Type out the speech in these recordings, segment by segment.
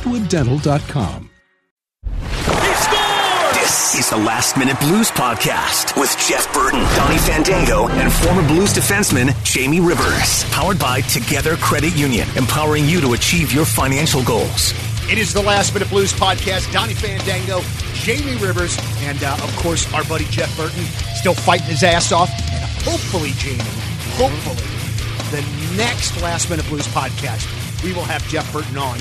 crestwooddental.com. This is the Last Minute Blues Podcast with Jeff Burton, Donnie Fandango, and former Blues defenseman Jamie Rivers. Powered by Together Credit Union, empowering you to achieve your financial goals. It is the Last Minute Blues podcast. Donnie Fandango, Jamie Rivers, and uh, of course our buddy Jeff Burton, still fighting his ass off. And hopefully, Jamie, hopefully, the next Last Minute Blues podcast, we will have Jeff Burton on.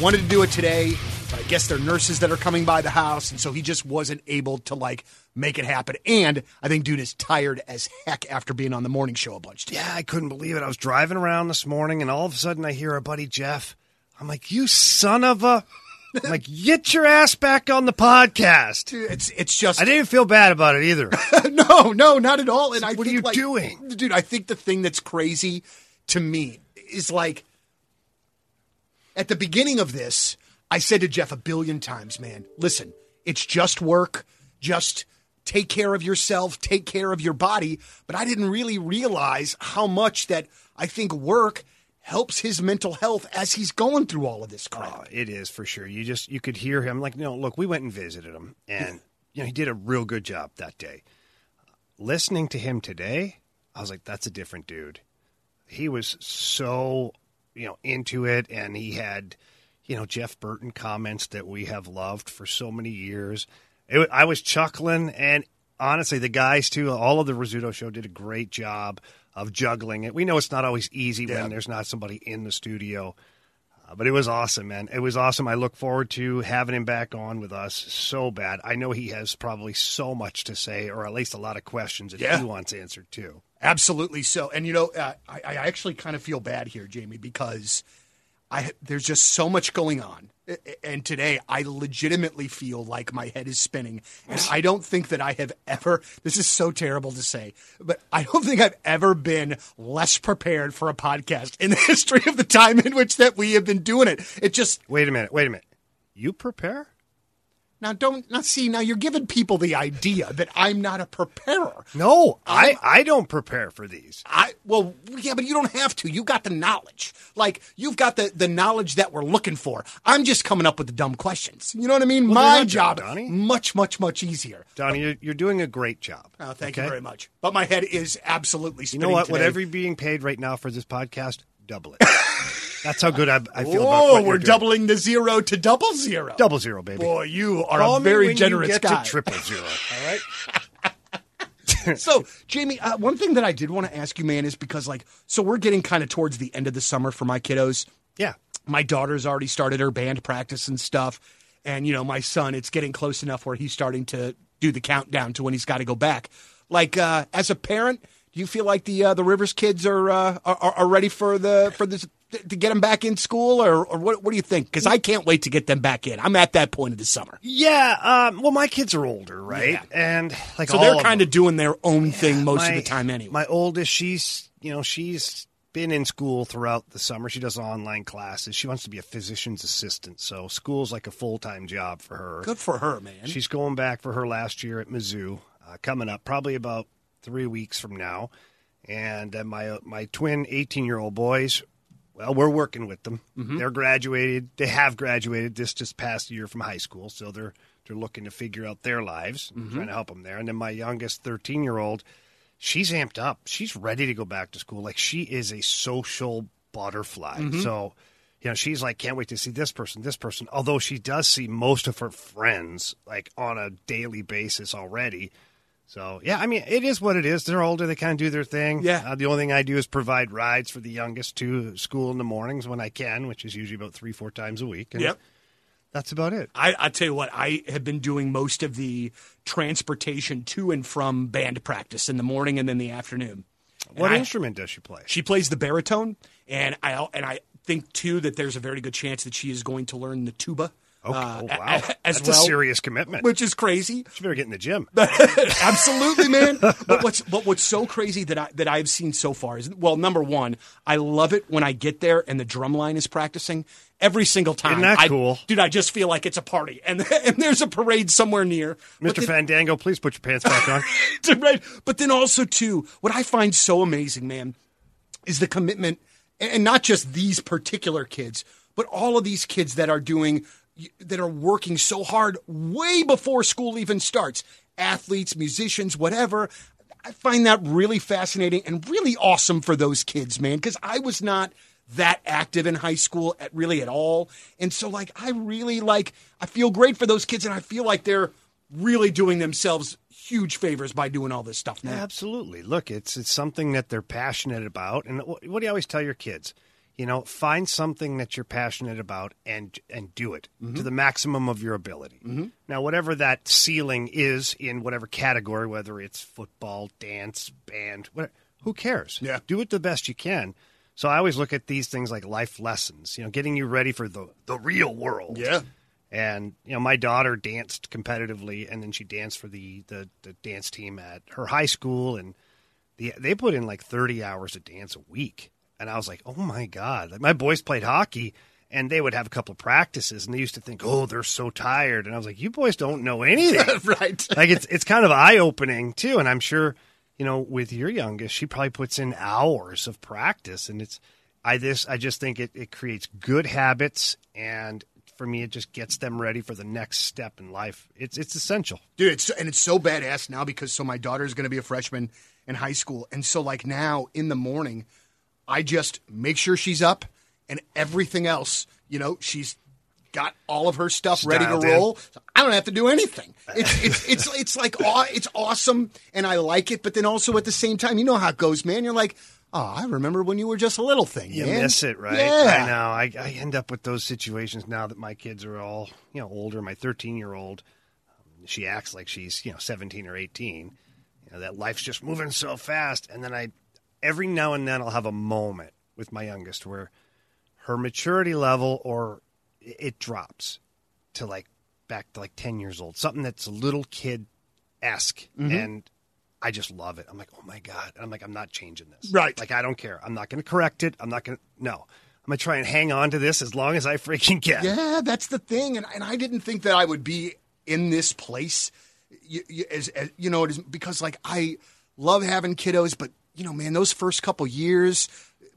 Wanted to do it today, but I guess they're nurses that are coming by the house, and so he just wasn't able to like make it happen. And I think dude is tired as heck after being on the morning show a bunch. Today. Yeah, I couldn't believe it. I was driving around this morning, and all of a sudden I hear our buddy Jeff. I'm like, "You son of a!" I'm like, "Get your ass back on the podcast." It's it's just I didn't feel bad about it either. no, no, not at all. And I What are you like- doing? dude? I think the thing that's crazy to me is like at the beginning of this, I said to Jeff a billion times, "Man, listen, it's just work. Just take care of yourself, take care of your body." But I didn't really realize how much that I think work helps his mental health as he's going through all of this crap. Oh, it is for sure. You just you could hear him. Like, no, look, we went and visited him, and you know he did a real good job that day. Listening to him today, I was like, that's a different dude. He was so you know into it, and he had you know Jeff Burton comments that we have loved for so many years. It, I was chuckling, and honestly, the guys too. All of the Rizzuto show did a great job of juggling it. We know it's not always easy Yeah. when there's not somebody in the studio. Uh, but it was awesome, man. It was awesome. I look forward to having him back on with us so bad. I know he has probably so much to say, or at least a lot of questions that Yeah. he wants answered too. Absolutely so. And you know, uh, I, I actually kind of feel bad here, Jamie, because I there's just so much going on. And today, I legitimately feel like my head is spinning. And I don't think that I have ever, this is so terrible to say, but I don't think I've ever been less prepared for a podcast in the history of the time in which that we have been doing it. It just, Wait a minute. Wait a minute. You prepare? Now don't, now see, now you're giving people the idea that I'm not a preparer. No, I, I don't prepare for these. I well, yeah, but you don't have to. You got the knowledge. Like you've got the the knowledge that we're looking for. I'm just coming up with the dumb questions. You know what I mean? they're My job, Donnie. much, much, much easier. Donnie, you're, you're doing a great job. Oh, thank okay? you very much. But my head is absolutely You know what? today. Whatever you're being paid right now for this podcast, double it. That's how good I, I feel about Oh, we're doing. doubling the zero to double zero. double zero, baby. Boy, you are Call a me very when generous you get guy. to triple zero. All right. so, Jamie, uh, one thing that I did want to ask you, man, is because like, so we're getting kind of towards the end of the summer for my kiddos. Yeah. my daughter's already started her band practice and stuff and you know my son it's getting close enough where he's starting to do the countdown to when he's got to go back like uh, as a parent do you feel like the uh, the rivers kids are, uh, are are ready for the for this to get them back in school or, or what what do you think because i can't wait to get them back in i'm at that point of the summer Yeah. Um, well, my kids are older, right? Yeah. And like so they're of kind them. of doing their own thing most of the time anyway My oldest, she's you know she's been in school throughout the summer. She does online classes. She wants to be a physician's assistant, so school's like a full time job for her. good for her man She's going back for her last year at Mizzou, uh, coming up probably about three weeks from now. And uh, my my twin eighteen year old boys, well, we're working with them. Mm-hmm. They're graduated. They have graduated this just past year from high school, so they're they're looking to figure out their lives, mm-hmm. trying to help them there. And then my youngest thirteen year old, she's amped up. She's ready to go back to school. Like she is a social butterfly. Mm-hmm. So you know, she's like, can't wait to see this person, this person. Although she does see most of her friends like on a daily basis already. So yeah, I mean, it is what it is. They're older; they kind of do their thing. Yeah. Uh, the only thing I do is provide rides for the youngest to school in the mornings when I can, which is usually about three, four times a week. And Yep. That's about it. I, I tell you what, I have been doing most of the transportation to and from band practice in the morning and then the afternoon. What I- instrument does she play? She plays the baritone, and I and I think too that there's a very good chance that she is going to learn the tuba. Oh, uh, oh, wow. as That's well, a serious commitment. which is crazy. She better get in the gym. Absolutely, man. But what's but what's so crazy that I that I've seen so far is well, number one, I love it when I get there and the drum line is practicing every single time. Isn't that I- cool? dude? I just feel like it's a party, and and there's a parade somewhere near. Mr. then- Fandango, please put your pants back on. right. But then also too, what I find so amazing, man, is the commitment, and not just these particular kids, but all of these kids that are doing, that are working so hard way before school even starts. Athletes, musicians, whatever. I find that really fascinating and really awesome for those kids, man, because I was not that active in high school at really at all. And so like I really like I feel great for those kids and I feel like they're really doing themselves huge favors by doing all this stuff now. Absolutely. Look, it's it's something that they're passionate about, and what, what do you always tell your kids? You know, find something that you're passionate about and and do it Mm-hmm. to the maximum of your ability. Now, whatever that ceiling is in whatever category, whether it's football, dance, band, whatever, who cares? Yeah. do it the best you can. So I always look at these things like life lessons. You know, getting you ready for the the real world. Yeah. And you know, my daughter danced competitively, and then she danced for the the, the dance team at her high school, and the, they put in like thirty hours of dance a week. And I was like, oh my god! Like my boys played hockey, and they would have a couple of practices, and they used to think, oh, they're so tired, and I was like, you boys don't know anything, right. like it's it's kind of eye opening too, and I'm sure you know with your youngest, she probably puts in hours of practice, and it's I this I just think it, it creates good habits, and for me, it just gets them ready for the next step in life. It's it's essential. Dude, it's and it's so badass now because so my daughter is going to be a freshman in high school, and so like now in the morning, I just make sure she's up, and everything else, you know, she's got all of her stuff ready to roll. So I don't have to do anything. It's it's it's it's like aw- it's awesome, and I like it. But then also at the same time, you know how it goes, man. You're like. Oh, I remember when you were just a little thing. You man. miss it, right? Yeah. I know. I, I end up with those situations now that my kids are all you know older. My 13 year old, um, she acts like she's you know 17 or 18. You know that life's just moving so fast, and then I every now and then I'll have a moment with my youngest where her maturity level or it drops to like back to like 10 years old, something that's a little kid esque, Mm-hmm. and I just love it. I'm like, oh my god! And I'm like, I'm not changing this. Right. Like I don't care. I'm not going to correct it. I'm not going to. No. I'm going to try and hang on to this as long as I freaking can. Yeah, that's the thing, and and I didn't think that I would be in this place, you, you, as, as you know, it is because like I love having kiddos, but you know, man, those first couple years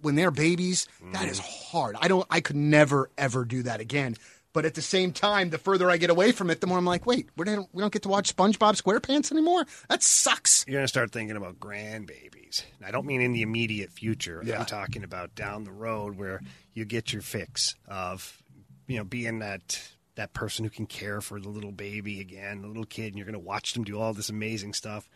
when they're babies, that is hard. I don't, I could never ever do that again. But at the same time, the further I get away from it, the more I'm like, wait, we don't, we don't get to watch SpongeBob SquarePants anymore. That sucks. You're going to start thinking about grandbabies. And I don't mean in the immediate future. Yeah. I'm talking about down the road where you get your fix of, you know, being that that person who can care for the little baby again, the little kid, and you're going to watch them do all this amazing stuff.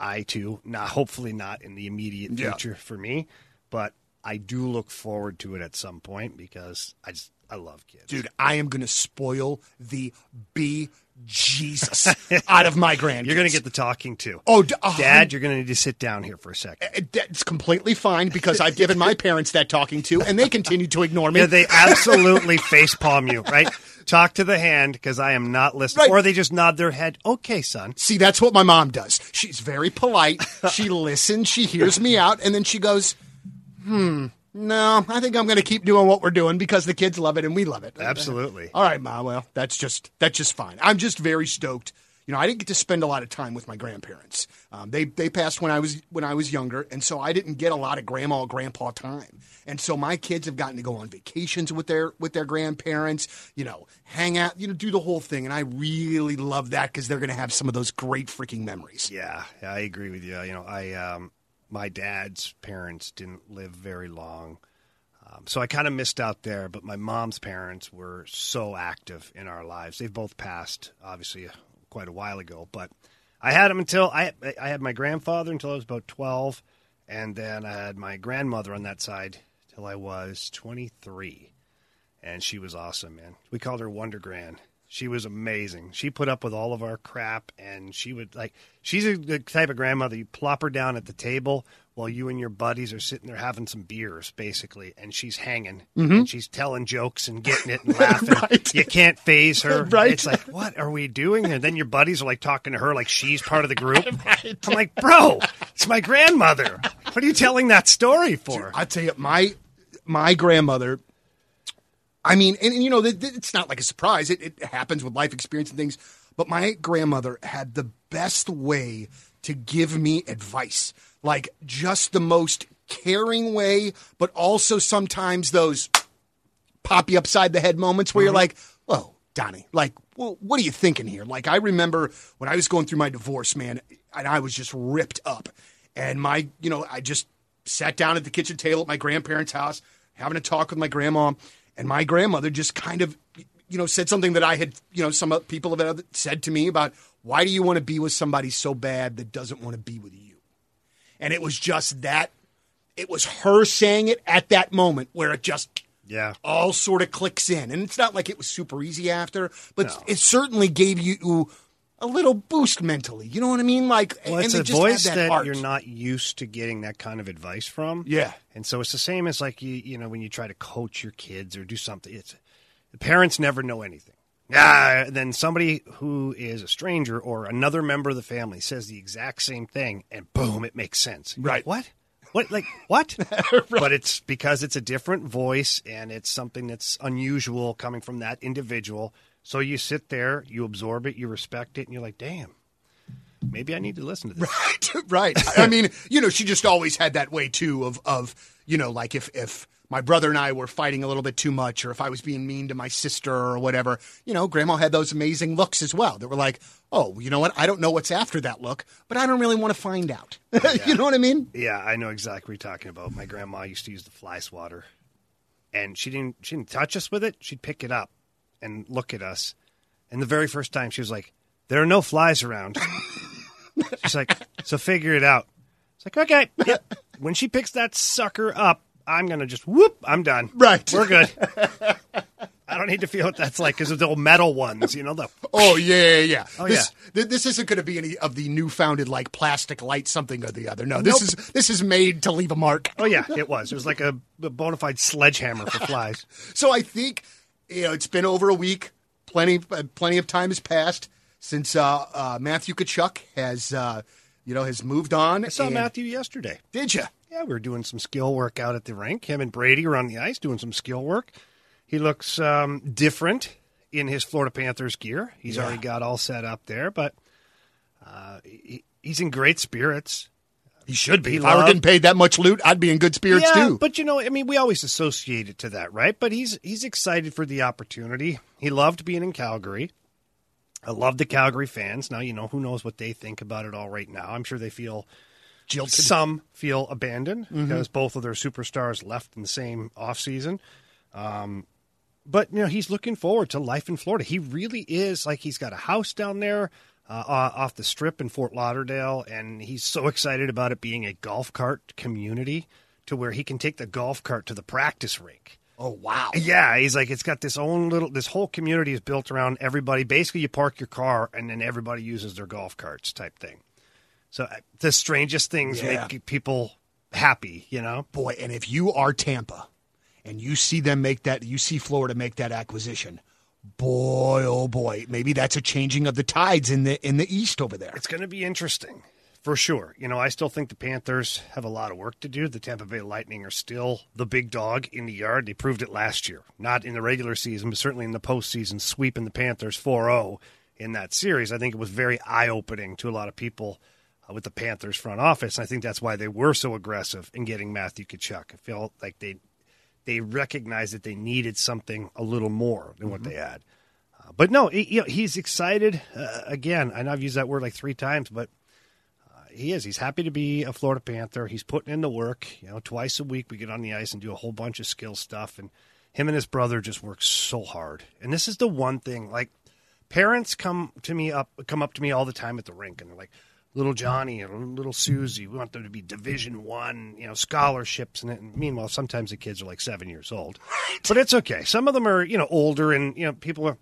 I too, not hopefully not in the immediate Yeah. future for me, but I do look forward to it at some point because I just I love kids. Dude, I am going to spoil the B Jesus out of my grandkids. You're going to get the talking too. Oh, d- a Dad, you're going to need to sit down here for a second. It- That's completely fine because I've given my parents that talking to, and they continue to ignore me. Yeah, they absolutely face palm you, right? Talk to the hand because I am not listening. Right. Or they just nod their head. Okay, son. See, that's what my mom does. She's very polite. She listens, she hears me out, and then she goes, "Hmm, no, I think I'm going to keep doing what we're doing because the kids love it and we love it." Absolutely. All right, mom. Well, that's just that's just fine. I'm just very stoked. You know, I didn't get to spend a lot of time with my grandparents. Um, they they passed when I was when I was younger, and so I didn't get a lot of grandma grandpa time. And so my kids have gotten to go on vacations with their with their grandparents. You know, hang out. You know, do the whole thing. And I really love that because they're going to have some of those great freaking memories. Yeah, I agree with you. You know, I um, my dad's parents didn't live very long. Um, so I kind of missed out there, but my mom's parents were so active in our lives. They've both passed, obviously, quite a while ago. But I had them until I I had my grandfather until I was about twelve, and then I had my grandmother on that side till I was twenty three, and she was awesome, man. We called her Wonder Grand. She was amazing. She put up with all of our crap, and she would like. She's a, the type of grandmother you plop her down at the table while you and your buddies are sitting there having some beers, basically, and she's hanging mm-hmm. and she's telling jokes and getting it and laughing. Right. You can't phase her. Right. It's like, what are we doing? And then your buddies are like talking to her like she's part of the group. I'm like, bro, it's my grandmother. What are you telling that story for? I tell you, my my grandmother. I mean, and, and you know, th- th- it's not like a surprise. It, it happens with life experience and things. But my grandmother had the best way to give me advice, like just the most caring way, but also sometimes those pop you upside the head moments where you're mm-hmm. like, "Whoa, Donnie, like, well, what are you thinking here?" Like, I remember when I was going through my divorce, man, and I was just ripped up, and my, you know, I just sat down at the kitchen table at my grandparents' house, having a talk with my grandma, and my grandmother just kind of, you know, said something that I had, you know, some uh, people have said to me about why do you want to be with somebody so bad that doesn't want to be with you, and it was just that. It was her saying it at that moment where it just Yeah. all sort of clicks in. And it's not like it was super easy after, but it certainly gave you a little boost mentally. You know what I mean? Like, Well, and it's they a just voice that, that, you're not used to getting that kind of advice from. Yeah. And so it's the same as like you, you know, when you try to coach your kids or do something. It's the parents never know anything. Ah, then somebody who is a stranger or another member of the family says the exact same thing, and boom, it makes sense. Right. what? What? Like what? But it's because it's a different voice and it's something that's unusual coming from that individual. So you sit there, you absorb it, you respect it, and you're like, damn, maybe I need to listen to this. right. Right. I mean, you know, she just always had that way too of of you know, like if if my brother and I were fighting a little bit too much, or if I was being mean to my sister or whatever, you know, Grandma had those amazing looks as well that were like, oh, you know what? I don't know what's after that look, but I don't really want to find out. you know what I mean? Yeah, I know exactly what you're talking about. My grandma used to use the fly swatter, and she didn't she didn't touch us with it. She'd pick it up and look at us. And the very first time, she was like, "There are no flies around." She's like, "So figure it out." It's like, okay. Yep. When she picks that sucker up, I'm gonna just whoop. I'm done. Right. we're good. I don't need to feel what that's like because of the old metal ones, you know. The Oh yeah, yeah, yeah. Oh, this, th- this isn't going to be any of the newfounded like plastic light something or the other. No, this is this is made to leave a mark. oh yeah, it was. It was like a, a bona fide sledgehammer for flies. So I think you know it's been over a week. Plenty, plenty of time has passed since uh, uh, Matthew Tkachuk has, uh, you know, has moved on. I saw and- Matthew yesterday. Did you? Yeah, we were doing some skill work out at the rink. Him and Brady were on the ice doing some skill work. He looks um, different in his Florida Panthers gear. He's Yeah. already got all set up there, but uh, he, he's in great spirits. He should be. He if I were getting paid that much loot, I'd be in good spirits yeah, too. but you know, I mean, we always associate it to that, right? But he's he's excited for the opportunity. He loved being in Calgary. I love the Calgary fans. Now, you know, who knows what they think about it all right now. I'm sure they feel Jilted. Some feel abandoned Mm-hmm. because both of their superstars left in the same offseason. Um, but, you know, he's looking forward to life in Florida. He really is like he's got a house down there uh, off the strip in Fort Lauderdale, and he's so excited about it being a golf cart community to where he can take the golf cart to the practice rink. oh wow. Yeah, he's like it's got this own little this whole community is built around everybody. Basically, you park your car and then everybody uses their golf carts type thing. So uh, the strangest things Yeah. make people happy, you know. Boy, and if you are Tampa and you see them make that, you see Florida make that acquisition. Boy, oh boy, maybe that's a changing of the tides in the in the East over there. It's going to be interesting for sure. You know, I still think the Panthers have a lot of work to do. The Tampa Bay Lightning are still the big dog in the yard. They proved it last year, not in the regular season, but certainly in the postseason, sweeping the Panthers 4 0 in that series. I think it was very eye opening to a lot of people uh, with the Panthers front office. And I think that's why they were so aggressive in getting Matthew Tkachuk. I feel like they they recognized that they needed something a little more than what they had. Uh, but no, he, you know, he's excited uh, again. I know I've used that word like three times, but uh, he is. He's happy to be a Florida Panther. He's putting in the work. You know, twice a week we get on the ice and do a whole bunch of skill stuff. And him and his brother just work so hard. And this is the one thing. Like parents come to me up, come up to me all the time at the rink, and they're like, "Little Johnny and little Susie, we want them to be Division One, you know, scholarships." And, and meanwhile, sometimes the kids are like seven years old, but it's okay. Some of them are, you know, older, and you know, people are,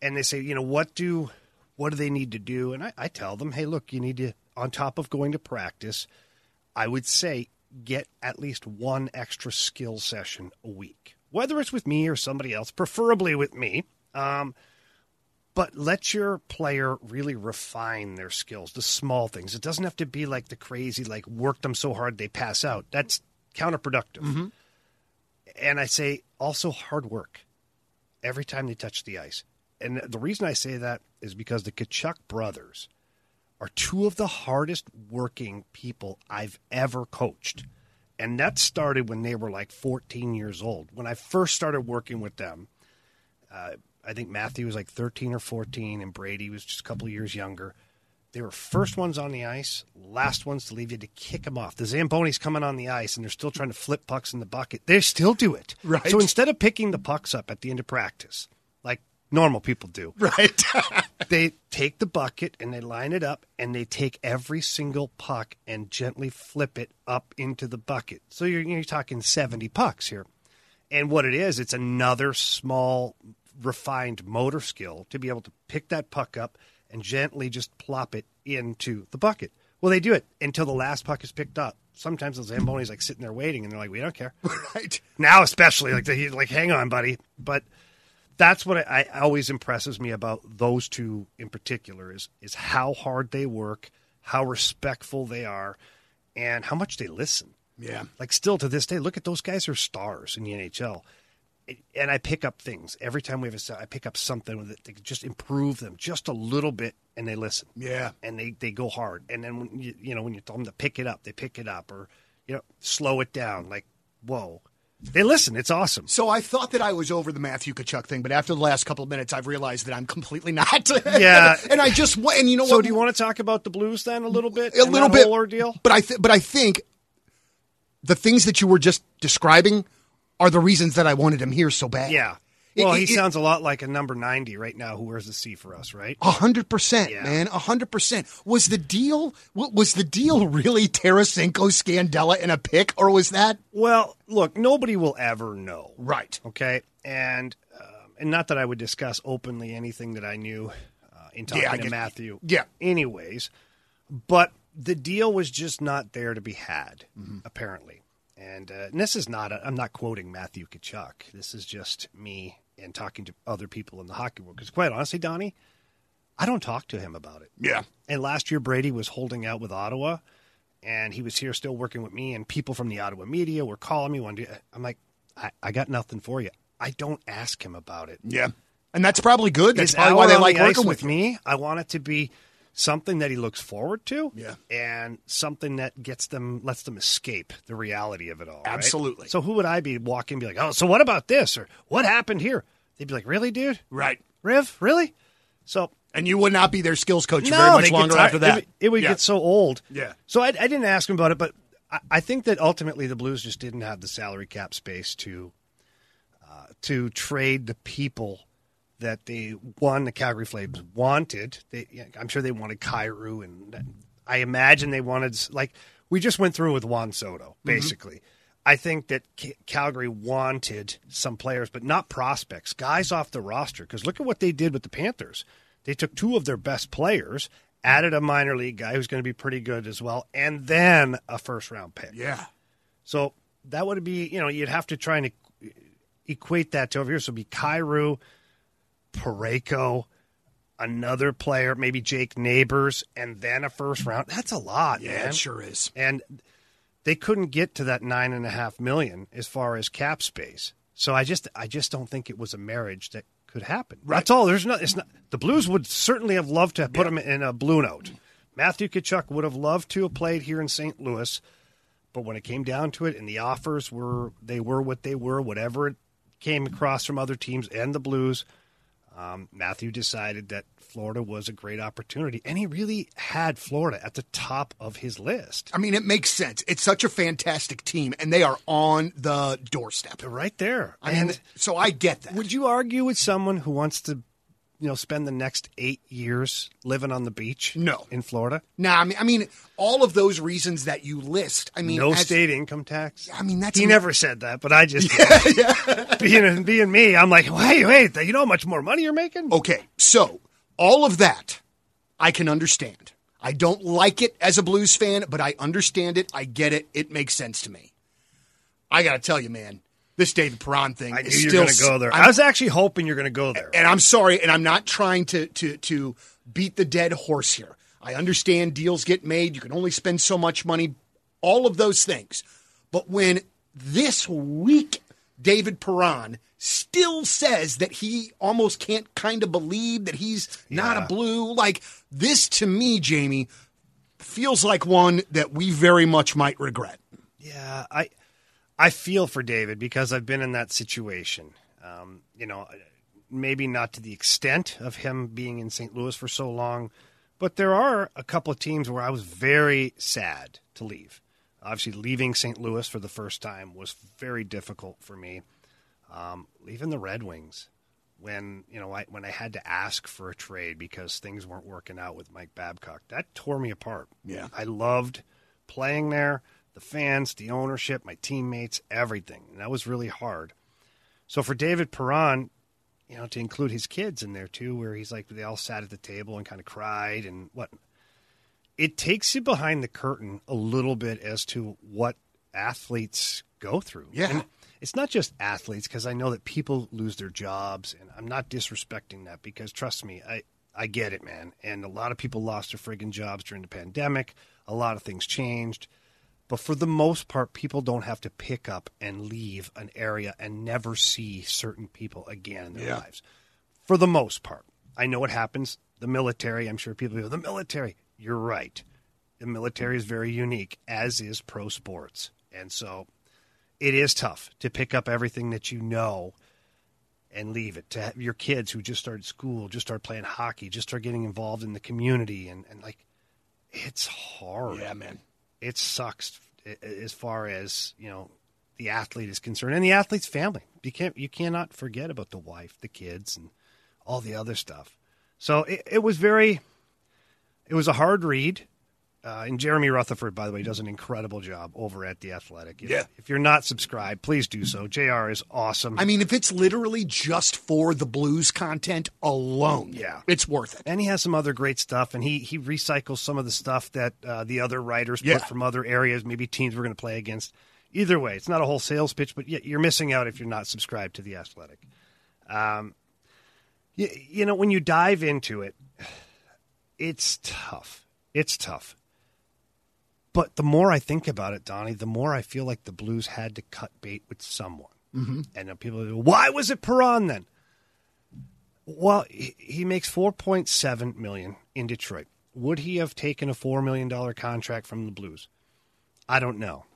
and they say, you know, what do what do they need to do? And I, I tell them, hey, look, you need to, on top of going to practice, I would say get at least one extra skill session a week, whether it's with me or somebody else, preferably with me. Um, but let your player really refine their skills, the small things. It doesn't have to be like the crazy, like work them so hard they pass out. That's counterproductive. And I say also hard work every time they touch the ice. And the reason I say that is because the Tkachuk brothers are two of the hardest working people I've ever coached. And that started when they were like 14 years old. When I first started working with them, uh, I think Matthew was like 13 or 14, and Brady was just a couple years younger. They were first ones on the ice, last ones to leave you to kick them off. The Zambonis coming on the ice, and they're still trying to flip pucks in the bucket. They still do it. Right. So instead of picking the pucks up at the end of practice, like normal people do, Right. they take the bucket and they line it up and they take every single puck and gently flip it up into the bucket. So you're, you're talking 70 pucks here. And what it is, it's another small, refined motor skill to be able to pick that puck up and gently just plop it into the bucket. Well, they do it until the last puck is picked up. Sometimes the Zamboni's like sitting there waiting, and they're like, "We don't care." right. now especially like he's like hang on buddy but that's what I, I always impresses me about those two in particular is is how hard they work how respectful they are and how much they listen Yeah. like still to this day look at those guys are stars in the nhl and i pick up things every time we have a set, i pick up something that they just improve them just a little bit and they listen Yeah. and they, they go hard. And then when you you know when you tell them to pick it up, they pick it up, or you know slow it down. Like whoa, they listen. It's awesome. So I thought that I was over the Matthew Tkachuk thing, but after the last couple of minutes, I've realized that I'm completely not. Yeah. and I just and you know So what? do you want to talk about the Blues then a little bit? a little bit ordeal. But I th- but I think the things that you were just describing are the reasons that I wanted him here so bad. Yeah. Well, it- he it- sounds a lot like a number ninety right now who wears the C for us, right? A hundred percent, Yeah. man. A hundred percent. Was the deal? Was the deal really Tarasenko, Scandella, and a pick, or was that Well, look, nobody will ever know. right? Okay, and um, and not that I would discuss openly anything that I knew uh, in talking Yeah, to Matthew. yeah. Anyways, but the deal was just not there to be had, Mm-hmm. apparently. And, uh, and this is not. i I'm not quoting Matthew Tkachuk. This is just me and talking to other people in the hockey world. Because quite honestly, Donnie, I don't talk to him about it. Yeah. And last year, Brady was holding out with Ottawa, and he was here still working with me. And people from the Ottawa media were calling me one day. I'm like, I, I got nothing for you. I don't ask him about it. Yeah. And that's probably good. That's His probably why they like working with with me. I want it to be something that he looks forward to. Yeah. And something that gets them, lets them escape the reality of it all. Absolutely. So who would I be walking and be like, oh, so what about this? Or what happened here? They'd be like, really, dude? Right. Riv? Really? So And you would not be their skills coach no, very much longer tired- after that. It, would- it would Yeah. get so old. Yeah. So I, I didn't ask him about it, but I, I think that ultimately the Blues just didn't have the salary cap space to uh, to trade the people that they won. The Calgary Flames wanted. They, yeah, I'm sure they wanted Kyrou, and I imagine they wanted like we just went through with Juan Soto, mm-hmm. basically. I think that Ca- Calgary wanted some players, but not prospects, guys off the roster. Because look at what they did with the Panthers. They took two of their best players, added a minor league guy who's going to be pretty good as well, and then a first round pick. Yeah. So that would be, you know, you'd have to try and equate that to over here. So it'd be Kyrou, Parayko, another player, maybe Jake Neighbours, and then a first round. That's a lot, Yeah, man. it sure is. And they couldn't get to that nine and a half million as far as cap space. So I just, I just don't think it was a marriage that could happen. That's all. There's not. It's not. The Blues would certainly have loved to have put him in a blue note. Matthew Tkachuk would have loved to have played here in St. Louis, but when it came down to it, and the offers were they were what they were, whatever it came across from other teams and the Blues, Um, Matthew decided that Florida was a great opportunity, and he really had Florida at the top of his list. I mean, it makes sense. It's such a fantastic team, and they are on the doorstep. They're right there. I mean, And so I get that. would you argue with someone who wants to, you know, spend the next eight years living on the beach? No. in Florida, Nah, I mean, I mean, all of those reasons that you list. I mean, no as- state income tax. I mean, that's he never said that, but I just being being me, I'm like, wait, wait, you know how much more money you're making? Okay, so all of that I can understand. I don't like it as a Blues fan, but I understand it. I get it. It makes sense to me. I got to tell you, man, this David Perron thing I knew you were going to go there. I'm- I was actually hoping you're going to go there. and I'm sorry, and I'm not trying to to to beat the dead horse here. I understand deals get made. You can only spend so much money, all of those things. But when this week David Perron still says that he almost can't kind of believe that he's not Yeah. a blue, like this to me, Jamie, feels like one that we very much might regret. Yeah, I I feel for David because I've been in that situation. Um, you know, maybe not to the extent of him being in St. Louis for so long, but there are a couple of teams where I was very sad to leave. Obviously, leaving St. Louis for the first time was very difficult for me. Um, leaving the Red Wings when you know I, when I had to ask for a trade because things weren't working out with Mike Babcock, that tore me apart. Yeah. I loved playing there, the fans, the ownership, my teammates, everything, and that was really hard. So for David Perron, you know, to include his kids in there too, where he's like they all sat at the table and kind of cried and what. It takes you behind the curtain a little bit as to what athletes go through. Yeah. And it's not just athletes because I know that people lose their jobs, and I'm not disrespecting that because trust me, I I get it, man. And a lot of people lost their friggin' jobs during the pandemic. A lot of things changed. But for the most part, people don't have to pick up and leave an area and never see certain people again in their Yeah. lives. For the most part. I know what happens. The military, I'm sure people go, the military. You're right. The military is very unique, as is pro sports. And so it is tough to pick up everything that you know and leave it. To have your kids who just started school, just started playing hockey, just start getting involved in the community, and, and like, it's hard Yeah, man. It sucks as far as you know the athlete is concerned and the athlete's family. You can't you cannot forget about the wife the kids and all the other stuff. So it, it was very it was a hard read uh, and Jeremy Rutherford, by the way, does an incredible job over at the Athletic. If, Yeah. if you're not subscribed, please do so. Jr. is awesome. I mean, if it's literally just for the blues content alone, Yeah. it's worth it. and he has some other great stuff, and he he recycles some of the stuff that uh, the other writers Yeah. put from other areas, maybe teams we're going to play against. Either way, it's not a whole sales pitch, but you're missing out if you're not subscribed to the Athletic. Um, you, you know, when you dive into it, it's tough. It's tough. But the more I think about it, Donnie, the more I feel like the Blues had to cut bait with someone. Mm-hmm. And people go, why was it Perron then? Well, he, he makes four point seven million in Detroit. Would he have taken a four million dollar contract from the Blues? I don't know.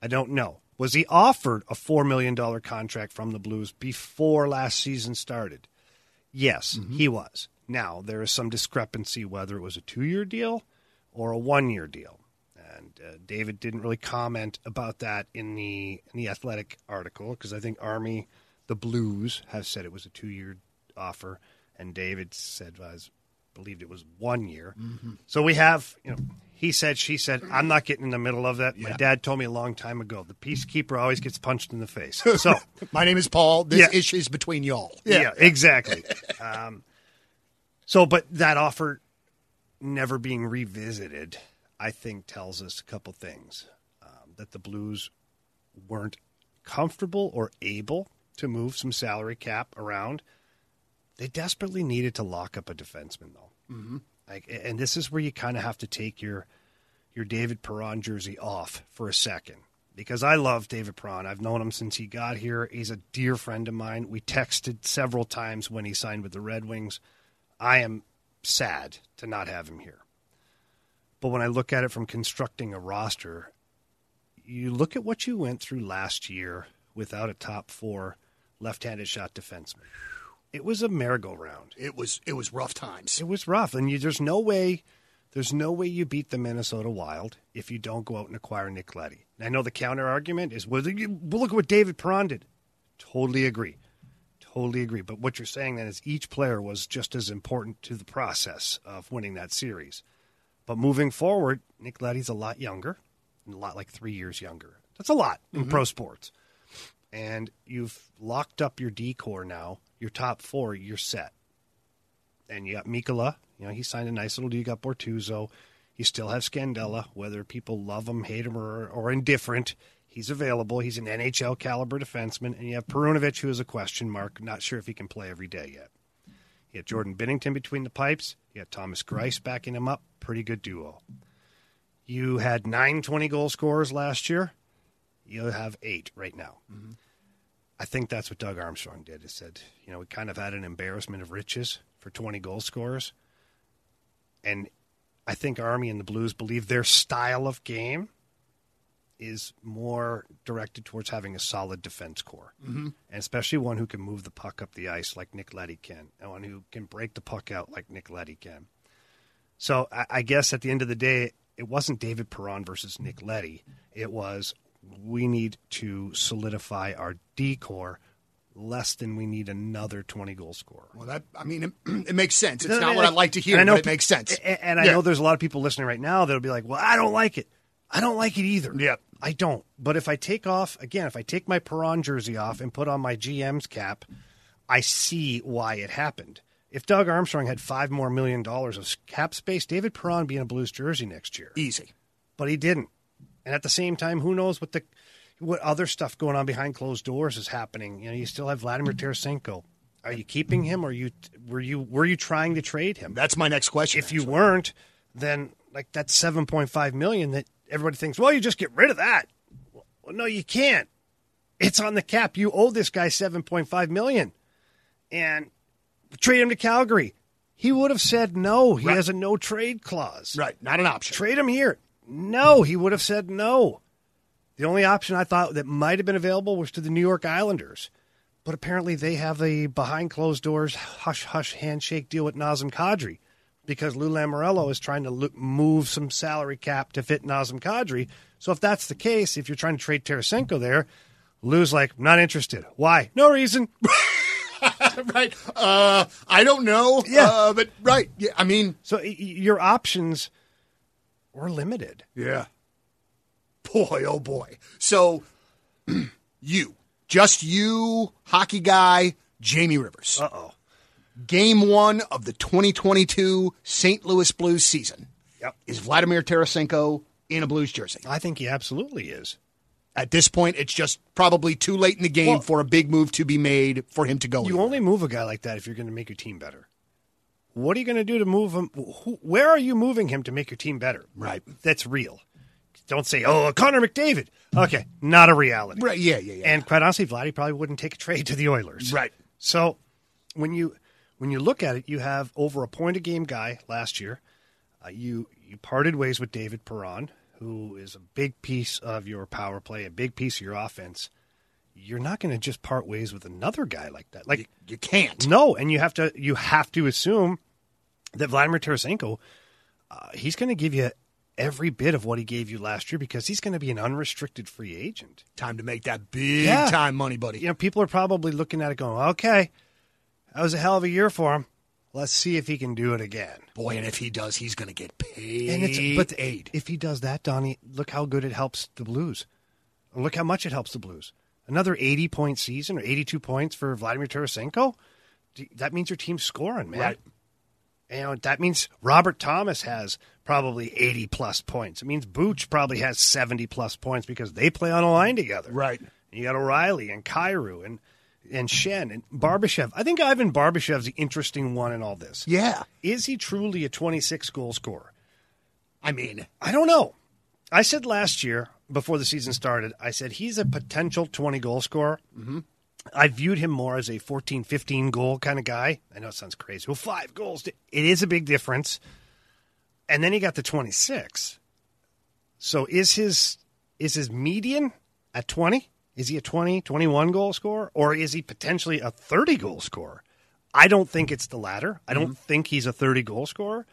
I don't know. Was he offered a four million dollar contract from the Blues before last season started? Yes, he was. Now there is some discrepancy whether it was a two year deal or a one year deal, and uh, David didn't really comment about that in the in the athletic article because I think Army, the Blues, have said it was a two year offer, and David said I was, believed it was one year. So we have you know. He said, she said, I'm not getting in the middle of that. My dad told me a long time ago the peacekeeper always gets punched in the face. So, My name is Paul. This Yeah. issue is between y'all. yeah, exactly. um, so, but that offer never being revisited, I think, tells us a couple things um, that the Blues weren't comfortable or able to move some salary cap around. They desperately needed to lock up a defenseman, though. Mm-hmm. Like, and this is where you kind of have to take your your David Perron jersey off for a second because I love David Perron. I've known him since he got here. He's a dear friend of mine. We texted several times when he signed with the Red Wings. I am sad to not have him here. But when I look at it from constructing a roster, you look at what you went through last year without a top four left handed shot defenseman. it was a merry-go-round. It was it was rough times. It was rough, and you, there's no way, there's no way you beat the Minnesota Wild if you don't go out and acquire Nick Leddy. I know the counter argument is, well, look at what David Perron did. Totally agree, totally agree. But what you're saying then is each player was just as important to the process of winning that series. But moving forward, Nick Leddy's a lot younger, a lot like three years younger. That's a lot in mm-hmm. pro sports. And you've locked up your D core now. Your top four, you're set and you got Mikkola. You know, he signed a nice little deal. You got Bortuzzo. You still have Scandella. Whether people love him, hate him, or, or indifferent, he's available. He's an NHL caliber defenseman. And you have Perunovich, who is a question mark. Not sure if he can play every day yet. You have Jordan Binnington between the pipes. You had Thomas Greiss backing him up. Pretty good duo. You had nine 20 goal scorers last year. You have eight right now. Mm-hmm. I think that's what Doug Armstrong did. He said, you know, we kind of had an embarrassment of riches for 20 goal scorers. And I think Army and the Blues believe their style of game is more directed towards having a solid defense core, mm-hmm. and especially one who can move the puck up the ice like Nick Leddy can, and one who can break the puck out like Nick Leddy can. So I, I guess at the end of the day, it wasn't David Perron versus Nick Leddy. It was we need to solidify our D core less than we need another 20 goal scorer. Well, that I mean, it, it makes sense. It's No, not and what I- I'd like to hear, I know but it makes sense. a- And I Yeah. know there's a lot of people listening right now that'll be like, "Well, I don't like it. I don't like it either." Yep. I don't. But if I take off again, if I take my Perron jersey off and put on my GM's cap, I see why it happened. If Doug Armstrong had five more million dollars of cap space, David Perron be in a Blues jersey next year. easy. But he didn't. And at the same time, who knows what the what other stuff going on behind closed doors is happening? You know, you still have Vladimir Tarasenko. Are you keeping him, or you were you were you trying to trade him? That's my next question. if you weren't, then like that's seven point five million that everybody thinks, well, you just get rid of that. Well, no, you can't. It's on the cap. You owe this guy seven point five million, and trade him to Calgary. He would have said no. He Right. has a no trade clause. right, not an option. Trade him here. No, he would have said no. The only option I thought that might have been available was to the New York Islanders. But apparently they have a behind closed doors hush hush handshake deal with Nazem Kadri because Lou Lamoriello is trying to lo- move some salary cap to fit Nazem Kadri. So if that's the case, if you're trying to trade Tarasenko there, Lou's like, not interested. Why? No reason. right? Uh, I don't know. Yeah. uh, but right. Yeah, I mean, So y- your options were limited. yeah. Boy, oh boy. So you, just you, hockey guy, Jamie Rivers. Uh oh. Game one of the 2022 St. Louis Blues season. Yep. Is Vladimir Tarasenko in a Blues jersey? I think he absolutely is. At this point, it's just probably too late in the game Well- for a big move to be made for him to go. You anywhere. only move a guy like that if you're going to make your team better. What are you going to do to move him? Who, where are you moving him to make your team better? Right. That's real. Don't say, oh, Connor McDavid. Okay, not a reality. Right, yeah, yeah, yeah. And quite honestly, Vladdy probably wouldn't take a trade to the Oilers. Right. So when you when you look at it, you have over a point a game guy last year. Uh, you you parted ways with David Perron, who is a big piece of your power play, a big piece of your offense. You're not going to just part ways with another guy like that. Like you can't. no, and you have to you have to assume that Vladimir Tarasenko, uh, he's going to give you every bit of what he gave you last year because he's going to be an unrestricted free agent. Time to make that big Yeah. time money, buddy. You know, people are probably looking at it going, "Okay, that was a hell of a year for him. Let's see if he can do it again." Boy, and if he does, he's going to get paid. And it's but eight. if he does that, Donnie, look how good it helps the Blues. And look how much it helps the Blues. Another 80 point season or 82 points for Vladimir Tarasenko. That means your team's scoring, man. Right. And that means Robert Thomas has probably 80 plus points. It means Booch probably has 70 plus points because they play on a line together. Right. You got O'Reilly and Kyrou and and Schenn and Barbashev. I think Ivan Barbashev's the interesting one in all this. Yeah. Is he truly a 26 goal scorer? I mean, I don't know. I said last year before the season started, I said he's a potential 20 goal scorer. Mm-hmm. I viewed him more as a 14, 15 goal kind of guy. I know it sounds crazy. Well, five goals. It is a big difference. And then he got the 26. So is his is his median at 20? Is he a 20, 21 goal scorer? Or is he potentially a 30 goal scorer? I don't think it's the latter. I don't mm-hmm. think he's a 30 goal scorer.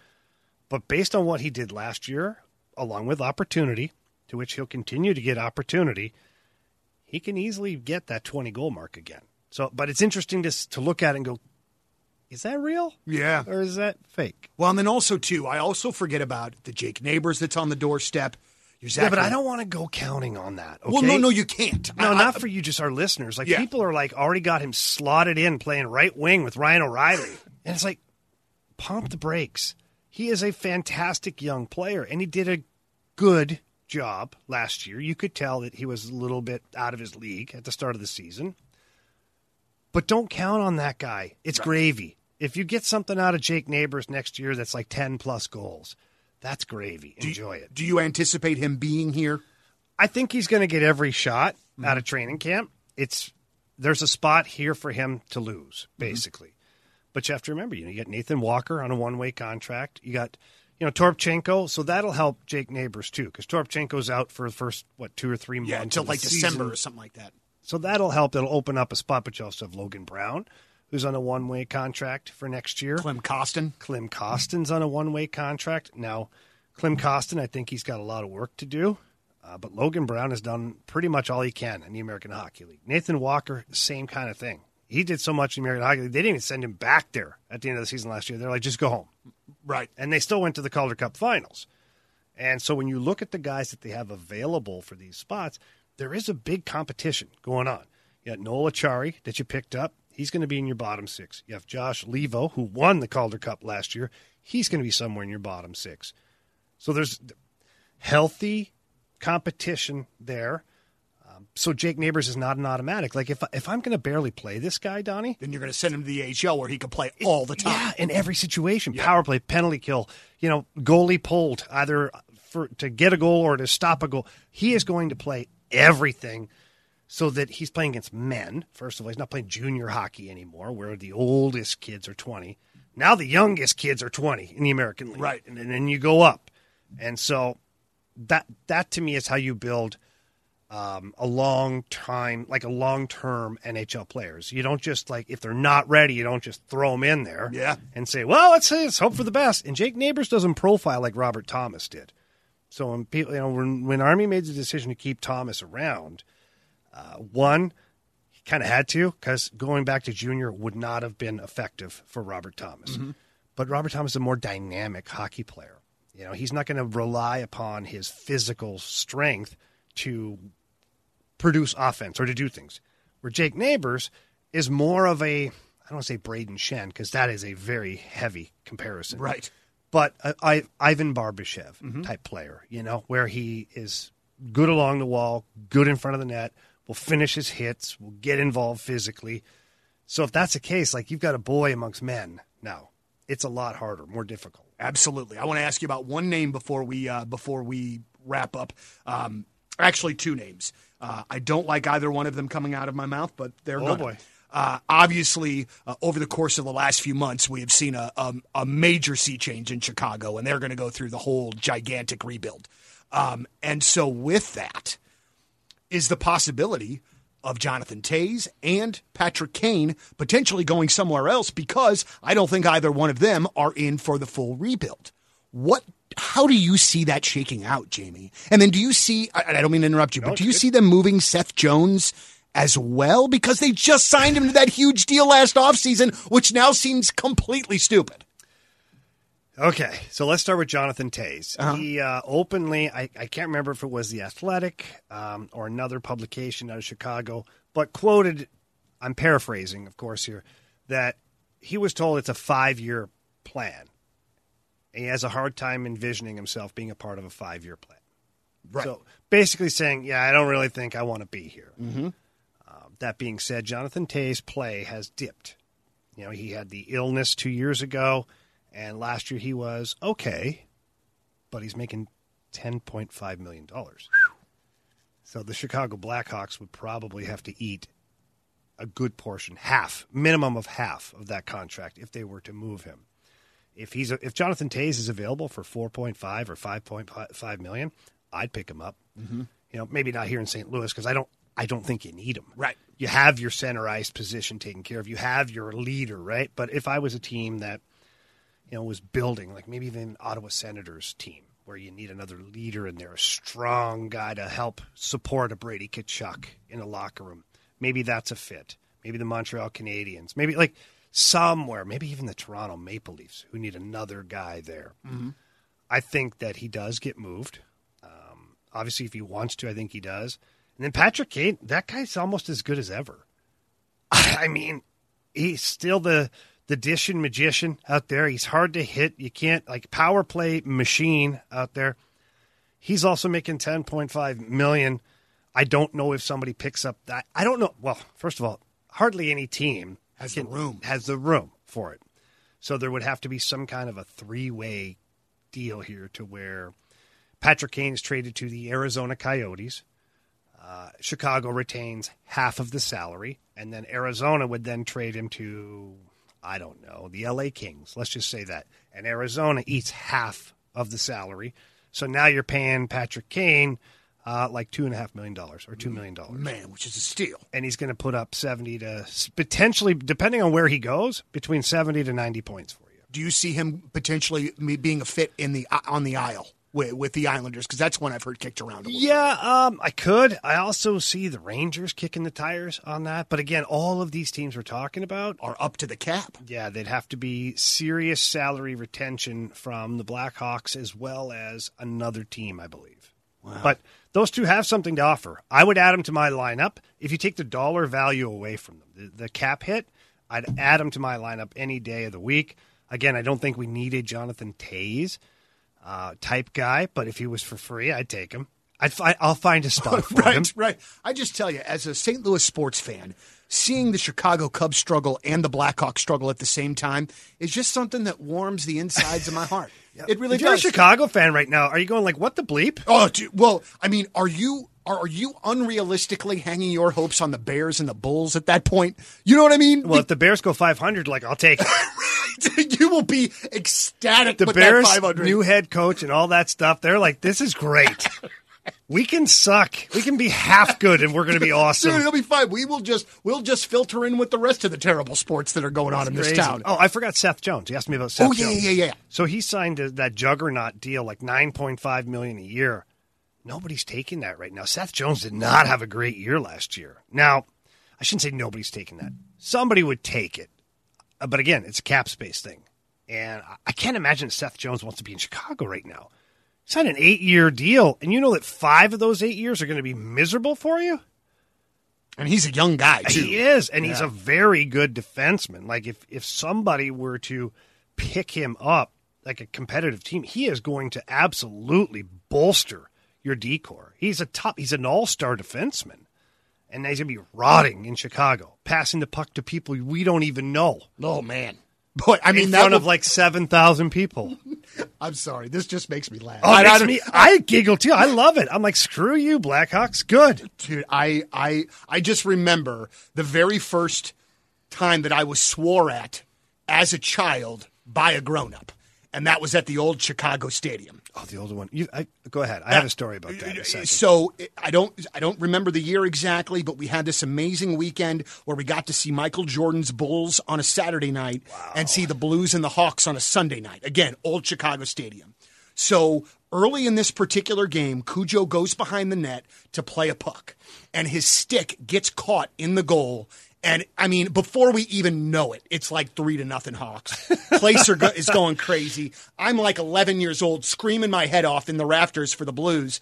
But based on what he did last year, along with opportunity, to which he'll continue to get opportunity, he can easily get that 20 goal mark again. So, but it's interesting to to look at and go, is that real? Yeah. Or is that fake? Well, and then also too, I also forget about the Jake Neighbors that's on the doorstep. Your Yeah, but I don't want to go counting on that. Okay? Well, no, no, you can't. No, I- not I- for you, just our listeners. Like Yeah. people are like already got him slotted in playing right wing with Ryan O'Reilly, and it's like pump the brakes. He is a fantastic young player, and he did a good job last year. You could tell that he was a little bit out of his league at the start of the season, but don't count on that guy. It's gravy. If you get something out of Jake Neighbours next year that's like ten plus goals, that's gravy. Enjoy it. Do you anticipate him being here? I think he's going to get every shot Mm-hmm. out of training camp. It's there's a spot here for him to lose, Mm-hmm. basically. But you have to remember, you know, you got Nathan Walker on a one way contract. You got, you know, Toropchenko, so that'll help Jake Neighbours too, because Toropchenko's out for the first what two or three months Yeah, until like December season. or something like that. So that'll help. It'll open up a spot. But you also have Logan Brown, who's on a one way contract for next year. Klim Kostin. Klim Kostin's on a one way contract. Now, Klim Kostin, I think he's got a lot of work to do. Uh, but Logan Brown has done pretty much all he can in the American Hockey League. Nathan Walker, same kind of thing. He did so much in the American Hockey League. They didn't even send him back there at the end of the season last year. They're like, just go home. Right. And they still went to the Calder Cup finals. And so when you look at the guys that they have available for these spots, there is a big competition going on. You got Noel Acciari that you picked up. He's going to be in your bottom six. You have Josh Leivo, who won the Calder Cup last year. He's going to be somewhere in your bottom six. So there's healthy competition there. Um, so Jake Neighbours is not an automatic. Like if if I'm going to barely play this guy, Donnie, Then you're going to send him to the AHL where he can play all the time. yeah, in every situation, power play, penalty kill, you know, goalie pulled either for to get a goal or to stop a goal. He is going to play everything so that he's playing against men. First of all, he's not playing junior hockey anymore, where the oldest kids are twenty. Now the youngest kids are twenty in the American League, Right. And, and then you go up, and so that that to me is how you build um, a long time, like a long term NHL players. You don't just like if they're not ready, you don't just throw them in there, Yeah. and say, well, let's say let's hope for the best. And Jake Neighbours doesn't profile like Robert Thomas did. So when people, you know, when when Army made the decision to keep Thomas around, uh, one, he kind of had to because going back to junior would not have been effective for Robert Thomas. But Robert Thomas is a more dynamic hockey player. You know, he's not going to rely upon his physical strength to produce offense or to do things. Where Jake Neighbours is more of a, I don't want to say Brayden Schenn because that is a very heavy comparison. Right. But a, I, Ivan Barbashev type player, you know, where he is good along the wall, good in front of the net, will finish his hits, will get involved physically. So if that's the case, like you've got a boy amongst men now, it's a lot harder, more difficult. Absolutely. I want to ask you about one name before we uh, before we wrap up. Um, actually, two names. Uh, I don't like either one of them coming out of my mouth, but they're Oh, boy. Uh, obviously, uh, over the course of the last few months, we have seen a, a, a major sea change in Chicago, and they're going to go through the whole gigantic rebuild. Um, and so, with that, is the possibility of Jonathan Toews and Patrick Kane potentially going somewhere else because I don't think either one of them are in for the full rebuild. What? How do you see that shaking out, Jamie? And then do you see? I, I don't mean to interrupt you, but do you see them moving Seth Jones as well because they just signed him to that huge deal last offseason, which now seems completely stupid. Okay, so let's start with Jonathan Toews. He uh, openly, I, I can't remember if it was The Athletic um, or another publication out of Chicago, but quoted, I'm paraphrasing, of course, here, that he was told it's a five year plan. He has a hard time envisioning himself being a part of a five year plan. Right. So basically saying, yeah, I don't really think I want to be here. Mm-hmm. Um, that being said, Jonathan Toews' play has dipped. You know, he had the illness two years ago, and last year he was okay, but he's making $10.5 million. So the Chicago Blackhawks would probably have to eat a good portion, half, minimum of half of that contract if they were to move him. If he's if Jonathan Toews is available for 4.5 or 5.5 million, I'd pick him up. Mm-hmm. You know, maybe not here in St. Louis because I don't I don't think you need him. Right. You have your center ice position taken care of. You have your leader, right? But if I was a team that, you know, was building, like maybe even Ottawa Senators team, where you need another leader in there, a strong guy to help support a Brady Tkachuk in a locker room. Maybe that's a fit. Maybe the Montreal Canadiens. Maybe like somewhere, maybe even the Toronto Maple Leafs, who need another guy there. Mm-hmm. I think that he does get moved. Um, obviously, if he wants to, I think he does. And then Patrick Kane, that guy's almost as good as ever. I mean, he's still the the dishing magician out there. He's hard to hit. You can't like power play machine out there. He's also making ten point five million. I don't know if somebody picks up that. I don't know. Well, first of all, hardly any team has can, the room has the room for it. So there would have to be some kind of a three way deal here to where Patrick Kane is traded to the Arizona Coyotes. Uh, Chicago retains half of the salary, and then Arizona would then trade him to, I don't know, the LA Kings. Let's just say that. And Arizona eats half of the salary. So now you're paying Patrick Kane uh, like two and a half million dollars or two million dollars. Man, which is a steal. And he's going to put up seventy to potentially, depending on where he goes, between seventy to ninety points for you. Do you see him potentially being a fit in the on the aisle? With, with the Islanders because that's one I've heard kicked around. yeah, um, I could. I also see the Rangers kicking the tires on that. But again, all of these teams we're talking about are up to the cap. Yeah, they'd have to be serious salary retention from the Blackhawks as well as another team, I believe. Wow. But those two have something to offer. I would add them to my lineup. If you take the dollar value away from them, the, the cap hit, I'd add them to my lineup any day of the week. Again, I don't think we needed Jonathan Toews uh, type guy, but if he was for free, I'd take him. I'd fi- I'll find a spot for right, him. Right, I just tell you, as a St. Louis sports fan, seeing the Chicago Cubs struggle and the Blackhawks struggle at the same time is just something that warms the insides of my heart. yep. It really if does. You're a Chicago fan right now. Are you going like, what the bleep? Oh, dude, well, I mean, are you are you unrealistically hanging your hopes on the Bears and the Bulls at that point? You know what I mean? Well, if the Bears go 500, like I'll take it. you will be ecstatic. The Bears, new head coach, and all that stuff. They're like, this is great. we can suck. We can be half good, and we're going to be awesome. Dude, it'll be fine. We will just we'll just filter in with the rest of the terrible sports that are going That's on in crazy. this town. Oh, I forgot Seth Jones. You asked me about Seth. Oh yeah, Jones. yeah, yeah, yeah. So he signed that juggernaut deal, like nine point five million a year. Nobody's taking that right now. Seth Jones did not have a great year last year. Now, I shouldn't say nobody's taking that. Somebody would take it. Uh, but again, it's a cap space thing. And I can't imagine Seth Jones wants to be in Chicago right now. He signed an eight year deal, and you know that five of those eight years are going to be miserable for you? And he's a young guy, too. He is, and yeah. he's a very good defenseman. Like, if, if somebody were to pick him up, like a competitive team, he is going to absolutely bolster your D-corps. He's a top, he's an all star defenseman and he's going to be rotting in Chicago, passing the puck to people we don't even know. Oh man, boy! I mean, in front will... of like seven thousand people. I'm sorry, this just makes me laugh. Oh, I, I, me, I giggle too. I love it. I'm like, screw you, Blackhawks. Good, dude. I I I just remember the very first time that I was swore at as a child by a grown up and that was at the old Chicago Stadium. Oh, the older one. You, I, go ahead. I have a story about that. So I don't, I don't remember the year exactly, but we had this amazing weekend where we got to see Michael Jordan's Bulls on a Saturday night wow. and see the Blues and the Hawks on a Sunday night. Again, old Chicago Stadium. So early in this particular game, Cujo goes behind the net to play a puck, and his stick gets caught in the goal, and I mean, before we even know it, it's like three to nothing Hawks. Place go- is going crazy. I'm like 11 years old, screaming my head off in the rafters for the Blues.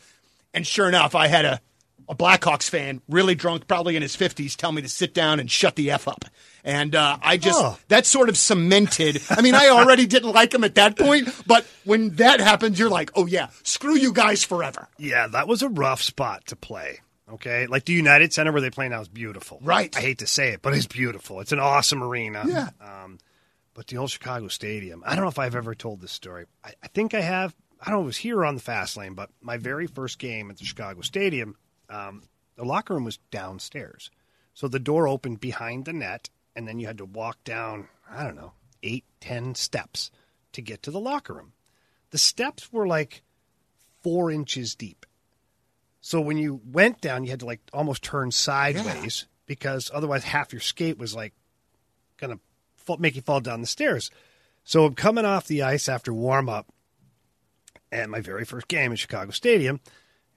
And sure enough, I had a, a Blackhawks fan, really drunk, probably in his 50s, tell me to sit down and shut the F up. And uh, I just, oh. that sort of cemented. I mean, I already didn't like him at that point, but when that happens, you're like, oh, yeah, screw you guys forever. Yeah, that was a rough spot to play. Okay, like the United Center where they play now is beautiful. Right. I hate to say it, but it's beautiful. It's an awesome arena. Yeah. Um, but the old Chicago Stadium. I don't know if I've ever told this story. I, I think I have. I don't know. If it was here on the fast lane, but my very first game at the Chicago Stadium, um, the locker room was downstairs. So the door opened behind the net, and then you had to walk down. I don't know, eight, ten steps to get to the locker room. The steps were like four inches deep So when you went down, you had to like almost turn sideways because otherwise half your skate was like gonna make you fall down the stairs. So I'm coming off the ice after warm up, and my very first game at Chicago Stadium,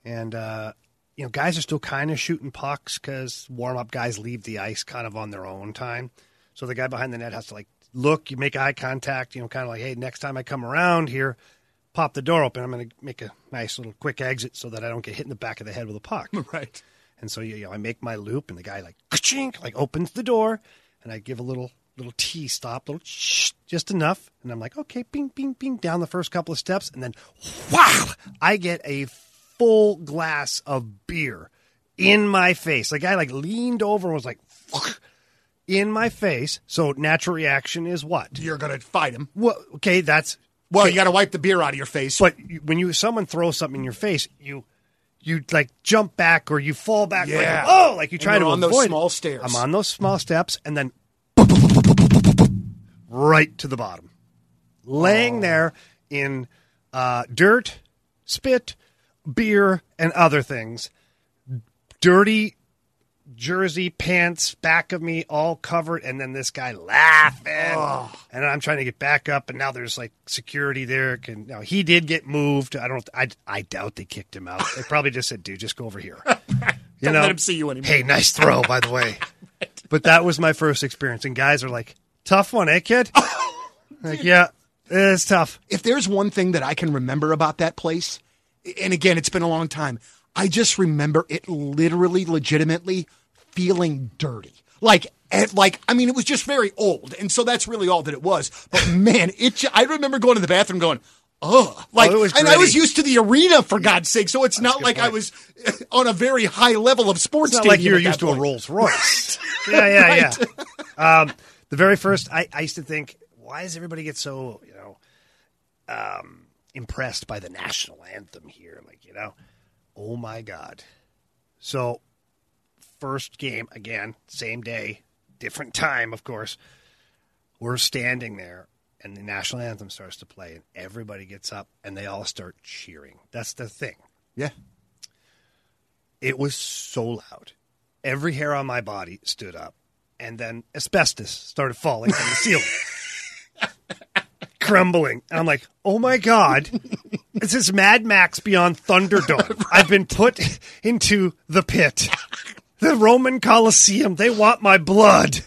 and uh, you know guys are still kind of shooting pucks because warm up guys leave the ice kind of on their own time. So the guy behind the net has to like look, you make eye contact, you know, kind of like, hey, next time I come around here, pop the door open. I'm going to make a nice little quick exit so that I don't get hit in the back of the head with a puck. Right. And so you know, I make my loop, and the guy like chink like opens the door, and I give a little little T stop, little shh, just enough, and I'm like, okay, bing, bing, bing, down the first couple of steps, and then wow, I get a full glass of beer in my face. The guy like leaned over and was like. In my face. So natural reaction is what? You're going to fight him. Well, okay, that's Well, you got to wipe the beer out of your face. but when you someone throws something in your face, you you like jump back or you fall back. Yeah. Like, oh, like you try to on those avoid it. small stairs. I'm on those small steps, and then right to the bottom, laying there in uh, dirt, spit, beer, and other things. Dirty jersey, pants, back of me, all covered, and then this guy laughing, and I'm trying to get back up, and now there's like security there. Can now he did get moved. I don't. I I doubt they kicked him out. They probably just said, "Dude, just go over here." You Don't let him see you anymore. Hey, nice throw, by the way. But that was my first experience, and guys are like, "Tough one, eh, kid?" like, yeah, it's tough. if there's one thing that I can remember about that place, and again, it's been a long time, I just remember it literally, legitimately feeling dirty. Like, eh, like I mean, it was just very old, and so that's really all that it was. But man, it. I remember going to the bathroom, going. Ugh. Like, it was and I was used to the arena for God's sake, so it's not good like I was on a very high level of sports. It's not like you're used to a. Rolls Royce. yeah, yeah, yeah. Um, the very first, I, I used to think, why does everybody get so, you know, um, impressed by the national anthem here? Like, you know, oh my God. So, first game, again, same day, different time, of course. We're standing there, and the national anthem starts to play, and everybody gets up, and they all start cheering. That's the thing. Yeah. It was so loud. Every hair on my body stood up, and then asbestos started falling from the ceiling, crumbling. And I'm like, oh my God, this is Mad Max Beyond Thunderdome. I've been put into the pit, the Roman Colosseum. They want my blood.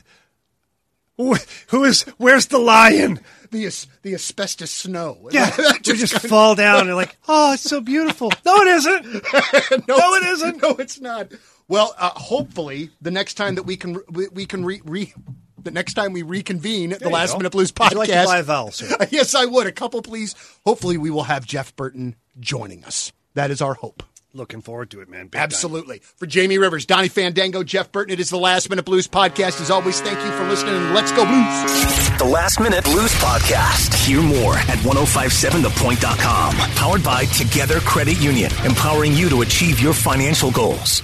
Wh- Who is, where's the lion? The as- the asbestos snow. Yeah, we just fall down and like, oh, it's so beautiful. No, it isn't. No, it isn't. No, it's not. Well, uh, hopefully the next time that we can we, we can re, re the next time we reconvene the Last go. Minute Blues Would you like to podcast. buy a vowel, sir? yes, I would. A couple, please. Hopefully, we will have Jeff Burton joining us. That is our hope. Looking forward to it, man. Big time. Absolutely. For Jamie Rivers, Donnie Fandango, Jeff Burton, it is the Last Minute Blues podcast. As always, thank you for listening. Let's go Blues. The Last Minute Blues Podcast. Hear more at 1057thepoint.com. Powered by Together Credit Union, empowering you to achieve your financial goals.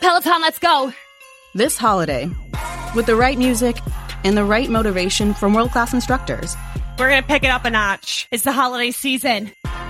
Peloton, let's go! This holiday, with the right music and the right motivation from world class instructors, We're gonna pick it up a notch. It's the holiday season.